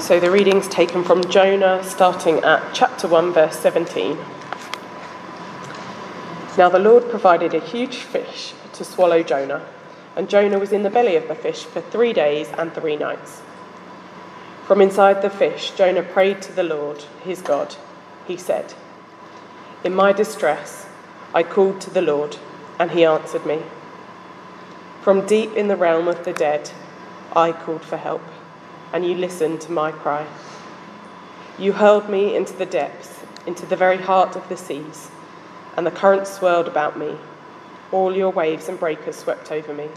So the reading's taken from Jonah, starting at chapter 1, verse 17. Now the Lord provided a huge fish to swallow Jonah, and Jonah was in the belly of the fish for three days and three nights. From inside the fish, Jonah prayed to the Lord, his God. He said, In my distress, I called to the Lord, and he answered me. From deep in the realm of the dead, I called for help and you listened to my cry. You hurled me into the depths, into the very heart of the seas, and the currents swirled about me. All your waves and breakers swept over me.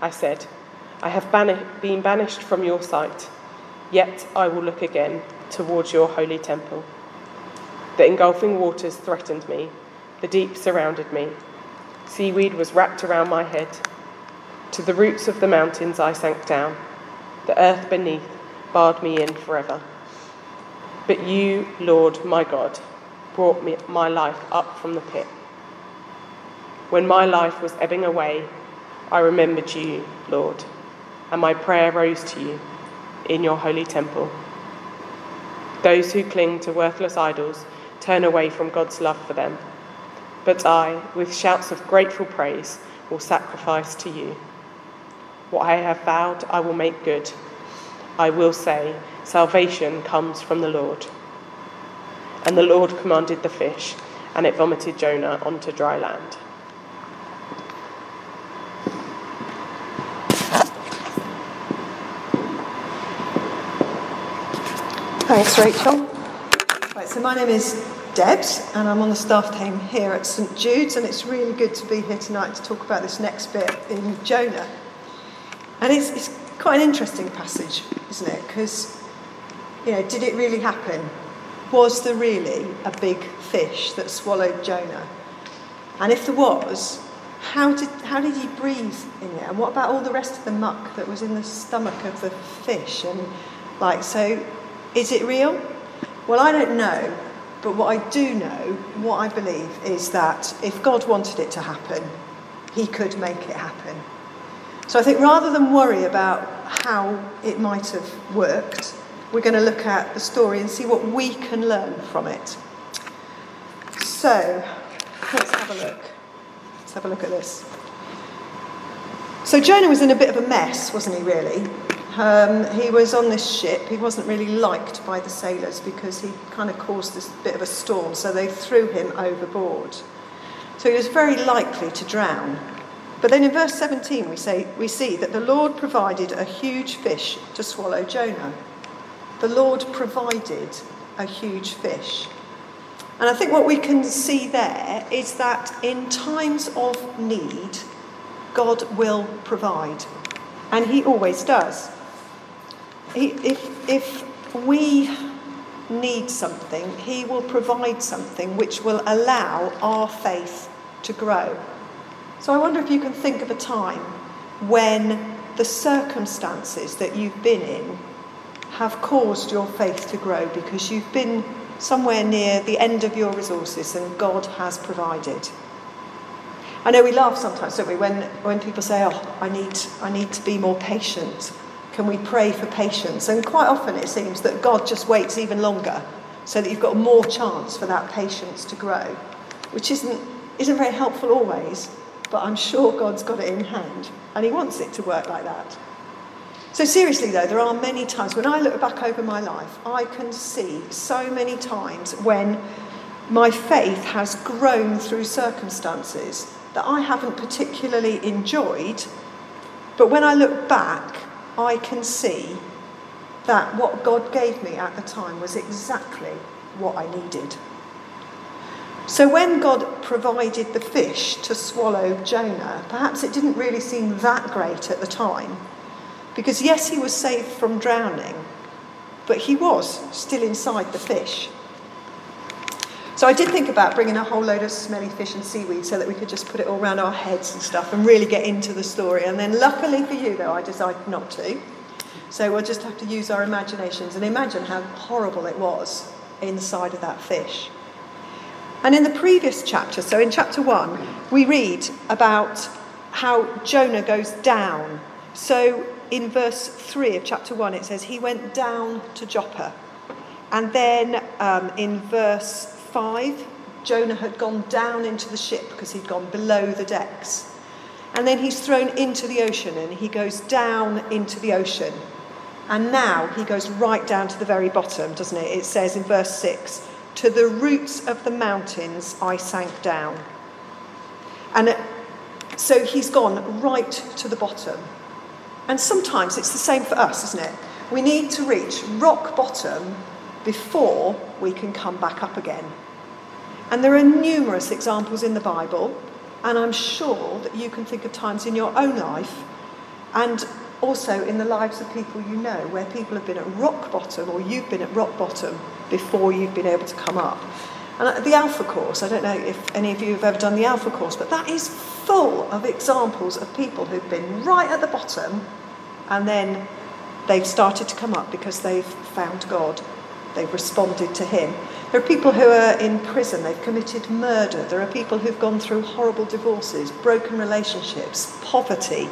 I said, I have been banished from your sight, yet I will look again towards your holy temple. The engulfing waters threatened me, the deep surrounded me. Seaweed was wrapped around my head. To the roots of the mountains I sank down. The earth beneath barred me in forever. But you, Lord my God, brought me, my life up from the pit. When my life was ebbing away, I remembered you, Lord, and my prayer rose to you in your holy temple. Those who cling to worthless idols turn away from God's love for them. But I, with shouts of grateful praise, will sacrifice to you. What I have vowed, I will make good. I will say, Salvation comes from the Lord. And the Lord commanded the fish, and it vomited Jonah onto dry land. Thanks, Rachel. Right, so my name is Debs, and I'm on the staff team here at St Jude's, and it's really good to be here tonight to talk about this next bit in Jonah. And it's, it's quite an interesting passage, isn't it? Because, you know, did it really happen? Was there really a big fish that swallowed Jonah? And if there was, how did, how did he breathe in it? And what about all the rest of the muck that was in the stomach of the fish? And, like, so is it real? Well, I don't know. But what I do know, what I believe, is that if God wanted it to happen, he could make it happen. So I think rather than worry about how it might have worked, we're going to look at the story and see what we can learn from it. So let's have a look. Let's have a look at this. So Jonah was in a bit of a mess, wasn't he, really? Um, he was on this ship. He wasn't really liked by the sailors because he kind of caused this bit of a storm, so they threw him overboard. So he was very likely to drown. But then in verse 17, we, say, we see that the Lord provided a huge fish to swallow Jonah. The Lord provided a huge fish. And I think what we can see there is that in times of need, God will provide. And He always does. If, if we need something, He will provide something which will allow our faith to grow. So I wonder if you can think of a time when the circumstances that you've been in have caused your faith to grow because you've been somewhere near the end of your resources and God has provided. I know we laugh sometimes, don't we, when, when people say, Oh, I need, I need to be more patient. Can we pray for patience? And quite often it seems that God just waits even longer so that you've got more chance for that patience to grow, which isn't, isn't very helpful always but I'm sure God's got it in hand and He wants it to work like that. So, seriously, though, there are many times when I look back over my life, I can see so many times when my faith has grown through circumstances that I haven't particularly enjoyed. But when I look back, I can see that what God gave me at the time was exactly what I needed. So when God provided the fish to swallow Jonah, perhaps it didn't really seem that great at the time. Because yes, he was saved from drowning, but he was still inside the fish. So I did think about bringing a whole load of smelly fish and seaweed so that we could just put it all around our heads and stuff and really get into the story. And then luckily for you, though, I decided not to. So we'll just have to use our imaginations and imagine how horrible it was inside of that fish. And in the previous chapter, so in chapter 1, we read about how Jonah goes down. So in verse 3 of chapter 1, it says, He went down to Joppa. And then um, in verse 5, Jonah had gone down into the ship because he'd gone below the decks. And then he's thrown into the ocean and he goes down into the ocean. And now he goes right down to the very bottom, doesn't it? It says in verse 6 To the roots of the mountains I sank down. And so he's gone right to the bottom. And sometimes it's the same for us, isn't it? We need to reach rock bottom before we can come back up again. And there are numerous examples in the Bible, and I'm sure that you can think of times in your own life and also in the lives of people you know where people have been at rock bottom or you've been at rock bottom before you've been able to come up. And uh, the Alpha course, I don't know if any of you have ever done the Alpha course, but that is full of examples of people who've been right at the bottom and then they've started to come up because they've found God. They've responded to Him. There are people who are in prison, they've committed murder. There are people who've gone through horrible divorces, broken relationships, poverty,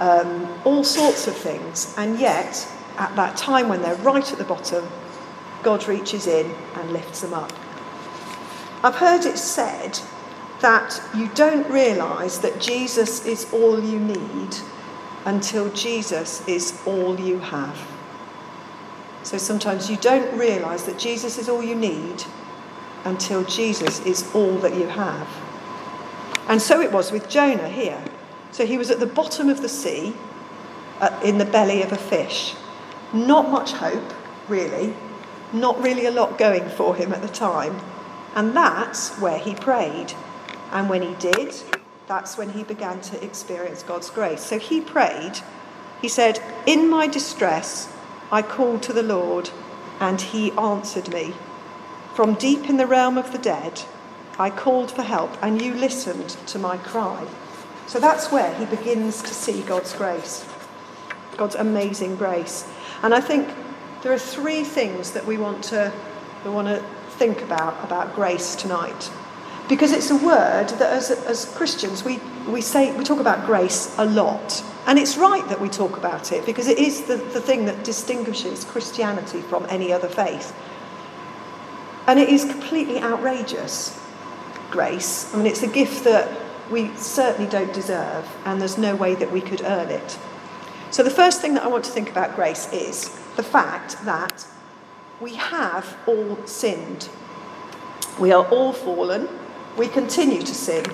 um, all sorts of things. And yet, at that time when they're right at the bottom, God reaches in and lifts them up. I've heard it said that you don't realise that Jesus is all you need until Jesus is all you have. So sometimes you don't realise that Jesus is all you need until Jesus is all that you have. And so it was with Jonah here. So he was at the bottom of the sea, uh, in the belly of a fish. Not much hope, really. Not really a lot going for him at the time. And that's where he prayed. And when he did, that's when he began to experience God's grace. So he prayed. He said, In my distress, I called to the Lord, and he answered me. From deep in the realm of the dead, I called for help, and you listened to my cry. So that's where he begins to see God's grace, God's amazing grace. And I think there are three things that we want to, we want to think about about grace tonight. Because it's a word that as, as Christians we, we say we talk about grace a lot. And it's right that we talk about it because it is the, the thing that distinguishes Christianity from any other faith. And it is completely outrageous, grace. I mean, it's a gift that we certainly don't deserve, and there's no way that we could earn it. So, the first thing that I want to think about grace is the fact that we have all sinned. We are all fallen. We continue to sin.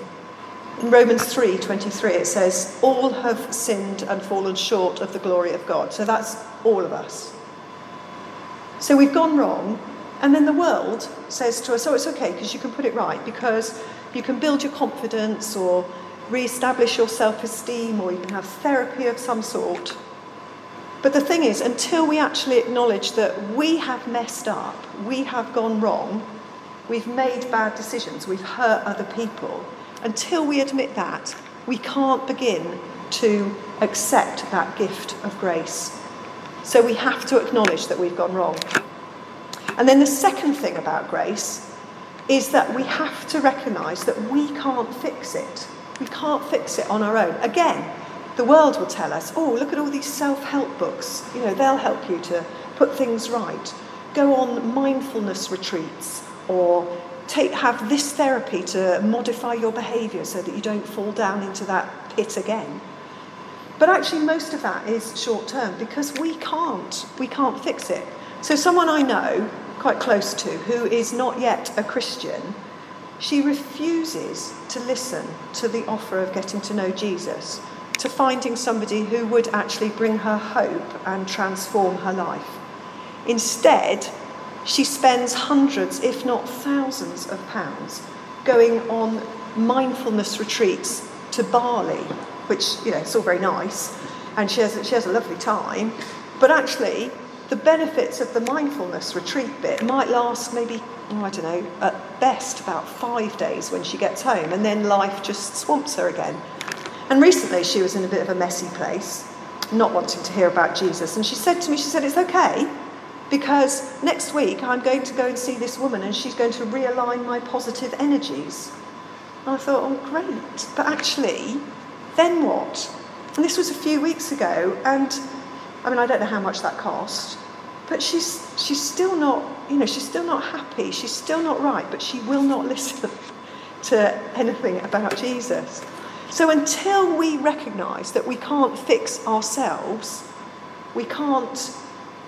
In Romans 3:23 it says all have sinned and fallen short of the glory of God. So that's all of us. So we've gone wrong and then the world says to us, oh, it's okay because you can put it right because you can build your confidence or re-establish your self-esteem or you can have therapy of some sort. But the thing is, until we actually acknowledge that we have messed up, we have gone wrong, we've made bad decisions, we've hurt other people, until we admit that, we can't begin to accept that gift of grace. So we have to acknowledge that we've gone wrong. And then the second thing about grace is that we have to recognise that we can't fix it. We can't fix it on our own. Again, the world will tell us, oh, look at all these self help books. You know, they'll help you to put things right. Go on mindfulness retreats or take, have this therapy to modify your behaviour so that you don't fall down into that pit again. But actually, most of that is short term because we can't. We can't fix it. So, someone I know quite close to who is not yet a Christian, she refuses to listen to the offer of getting to know Jesus, to finding somebody who would actually bring her hope and transform her life. Instead, she spends hundreds, if not thousands, of pounds going on mindfulness retreats to Bali, which, you know, it's all very nice, and she has, she has a lovely time. But actually, the benefits of the mindfulness retreat bit might last maybe, oh, I don't know, at best about five days when she gets home, and then life just swamps her again. And recently, she was in a bit of a messy place, not wanting to hear about Jesus, and she said to me, she said, It's okay because next week I'm going to go and see this woman and she's going to realign my positive energies. And I thought, oh, great. But actually, then what? And this was a few weeks ago, and I mean, I don't know how much that cost, but she's, she's still not, you know, she's still not happy. She's still not right, but she will not listen to anything about Jesus. So until we recognise that we can't fix ourselves, we can't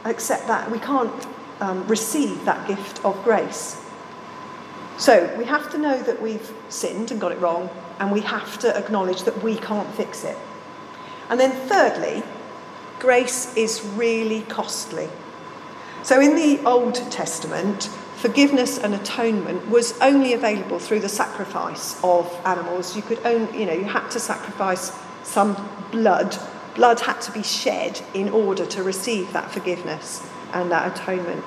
accept that, we can't um, receive that gift of grace. So we have to know that we've sinned and got it wrong, and we have to acknowledge that we can't fix it. And then, thirdly, grace is really costly. So in the Old Testament, forgiveness and atonement was only available through the sacrifice of animals. You could only, you know, you had to sacrifice some blood. Blood had to be shed in order to receive that forgiveness and that atonement.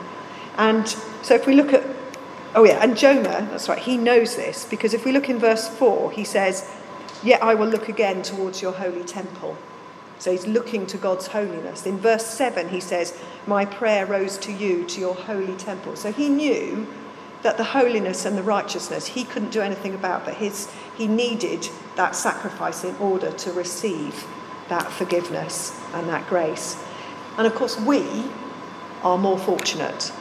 And so if we look at, oh yeah, and Jonah, that's right, he knows this because if we look in verse 4, he says, Yet I will look again towards your holy temple. So he's looking to God's holiness. In verse 7, he says, My prayer rose to you, to your holy temple. So he knew that the holiness and the righteousness he couldn't do anything about, but his, he needed that sacrifice in order to receive that forgiveness and that grace. And of course, we are more fortunate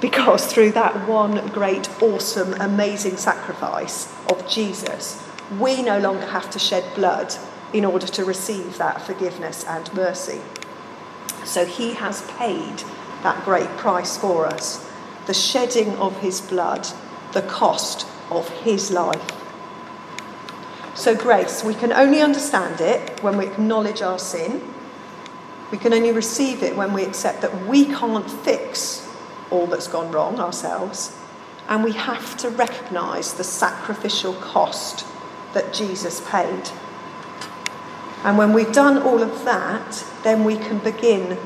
because through that one great, awesome, amazing sacrifice of Jesus, we no longer have to shed blood in order to receive that forgiveness and mercy. So he has paid that great price for us the shedding of his blood, the cost of his life. So, grace, we can only understand it when we acknowledge our sin. We can only receive it when we accept that we can't fix all that's gone wrong ourselves. And we have to recognise the sacrificial cost that Jesus paid. And when we've done all of that, then we can begin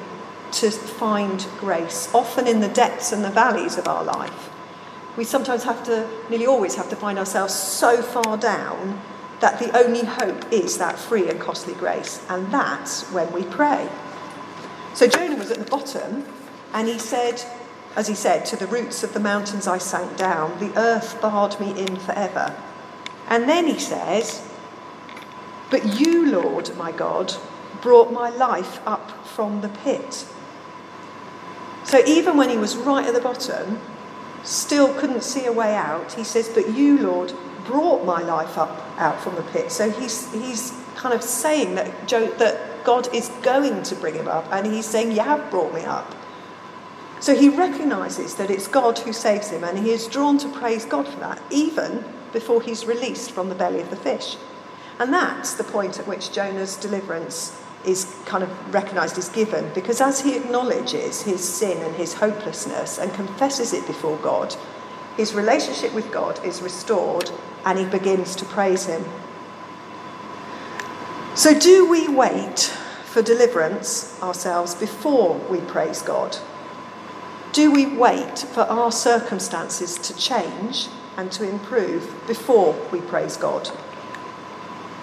to find grace, often in the depths and the valleys of our life. We sometimes have to, nearly always have to find ourselves so far down that the only hope is that free and costly grace. And that's when we pray. So Jonah was at the bottom, and he said, as he said, to the roots of the mountains I sank down, the earth barred me in forever. And then he says, but you, Lord, my God, brought my life up from the pit. So even when he was right at the bottom, still couldn't see a way out, he says, But you, Lord, brought my life up out from the pit. So he's, he's kind of saying that, Joe, that God is going to bring him up, and he's saying, You have brought me up. So he recognizes that it's God who saves him, and he is drawn to praise God for that, even before he's released from the belly of the fish. And that's the point at which Jonah's deliverance is kind of recognized as given, because as he acknowledges his sin and his hopelessness and confesses it before God, his relationship with God is restored and he begins to praise him. So, do we wait for deliverance ourselves before we praise God? Do we wait for our circumstances to change and to improve before we praise God?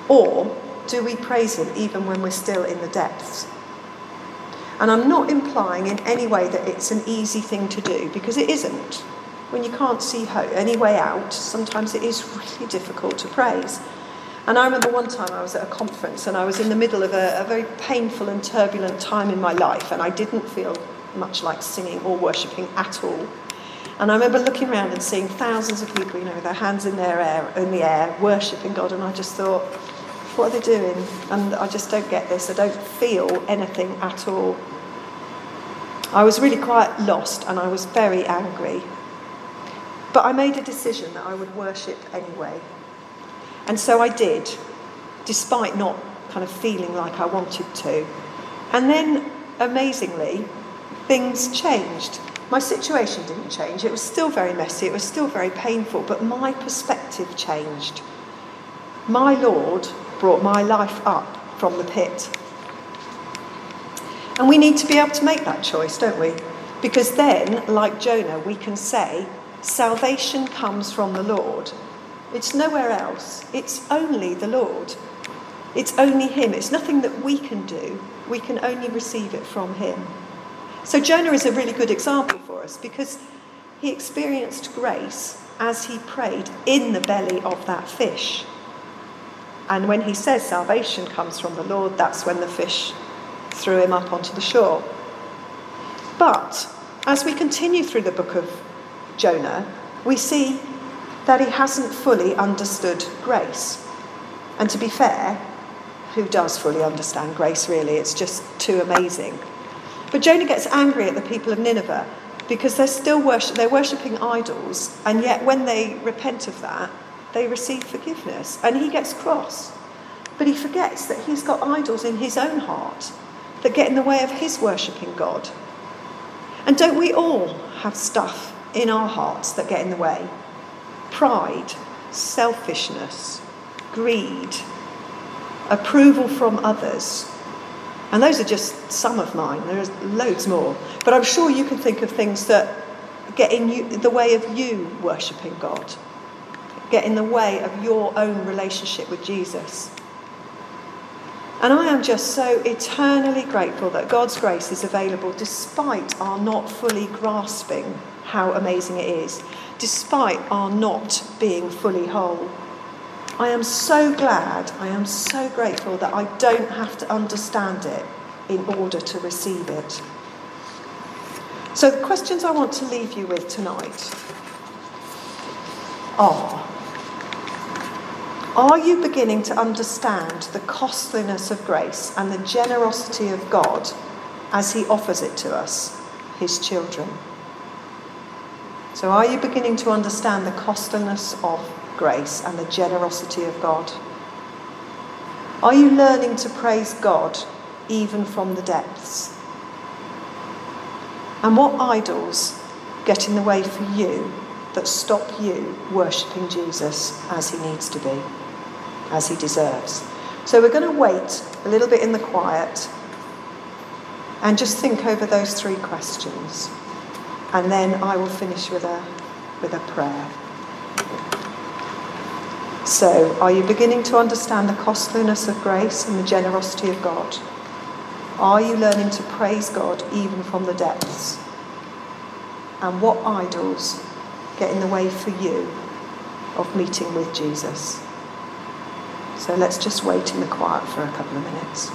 Or do we praise Him even when we're still in the depths? And I'm not implying in any way that it's an easy thing to do, because it isn't. When you can't see any way out, sometimes it is really difficult to praise. And I remember one time I was at a conference and I was in the middle of a, a very painful and turbulent time in my life, and I didn't feel much like singing or worshipping at all. And I remember looking around and seeing thousands of people, you know, with their hands in their air, in the air, worshipping God, and I just thought, what are they doing? And I just don't get this. I don't feel anything at all. I was really quite lost and I was very angry. But I made a decision that I would worship anyway. And so I did, despite not kind of feeling like I wanted to. And then, amazingly, things changed. My situation didn't change. It was still very messy, it was still very painful, but my perspective changed. My Lord brought my life up from the pit. And we need to be able to make that choice, don't we? Because then, like Jonah, we can say, salvation comes from the Lord. It's nowhere else. It's only the Lord. It's only Him. It's nothing that we can do. We can only receive it from Him. So Jonah is a really good example for us because he experienced grace as he prayed in the belly of that fish. And when he says salvation comes from the Lord, that's when the fish threw him up onto the shore. But as we continue through the book of Jonah, we see that he hasn't fully understood grace. And to be fair, who does fully understand grace, really? It's just too amazing. But Jonah gets angry at the people of Nineveh because they're still worship, they're worshipping idols, and yet when they repent of that, they receive forgiveness. And he gets cross. But he forgets that he's got idols in his own heart that get in the way of his worshipping God. And don't we all have stuff in our hearts that get in the way? Pride, selfishness, greed, approval from others. And those are just some of mine. There's loads more. But I'm sure you can think of things that get in you, the way of you worshipping God, get in the way of your own relationship with Jesus. And I am just so eternally grateful that God's grace is available despite our not fully grasping how amazing it is, despite our not being fully whole. I am so glad, I am so grateful that I don't have to understand it in order to receive it. So, the questions I want to leave you with tonight are Are you beginning to understand the costliness of grace and the generosity of God as He offers it to us, His children? So, are you beginning to understand the costliness of grace and the generosity of God? Are you learning to praise God even from the depths? And what idols get in the way for you that stop you worshipping Jesus as he needs to be, as he deserves? So we're going to wait a little bit in the quiet and just think over those three questions. And then I will finish with a, with a prayer. So, are you beginning to understand the costliness of grace and the generosity of God? Are you learning to praise God even from the depths? And what idols get in the way for you of meeting with Jesus? So let's just wait in the quiet for a couple of minutes.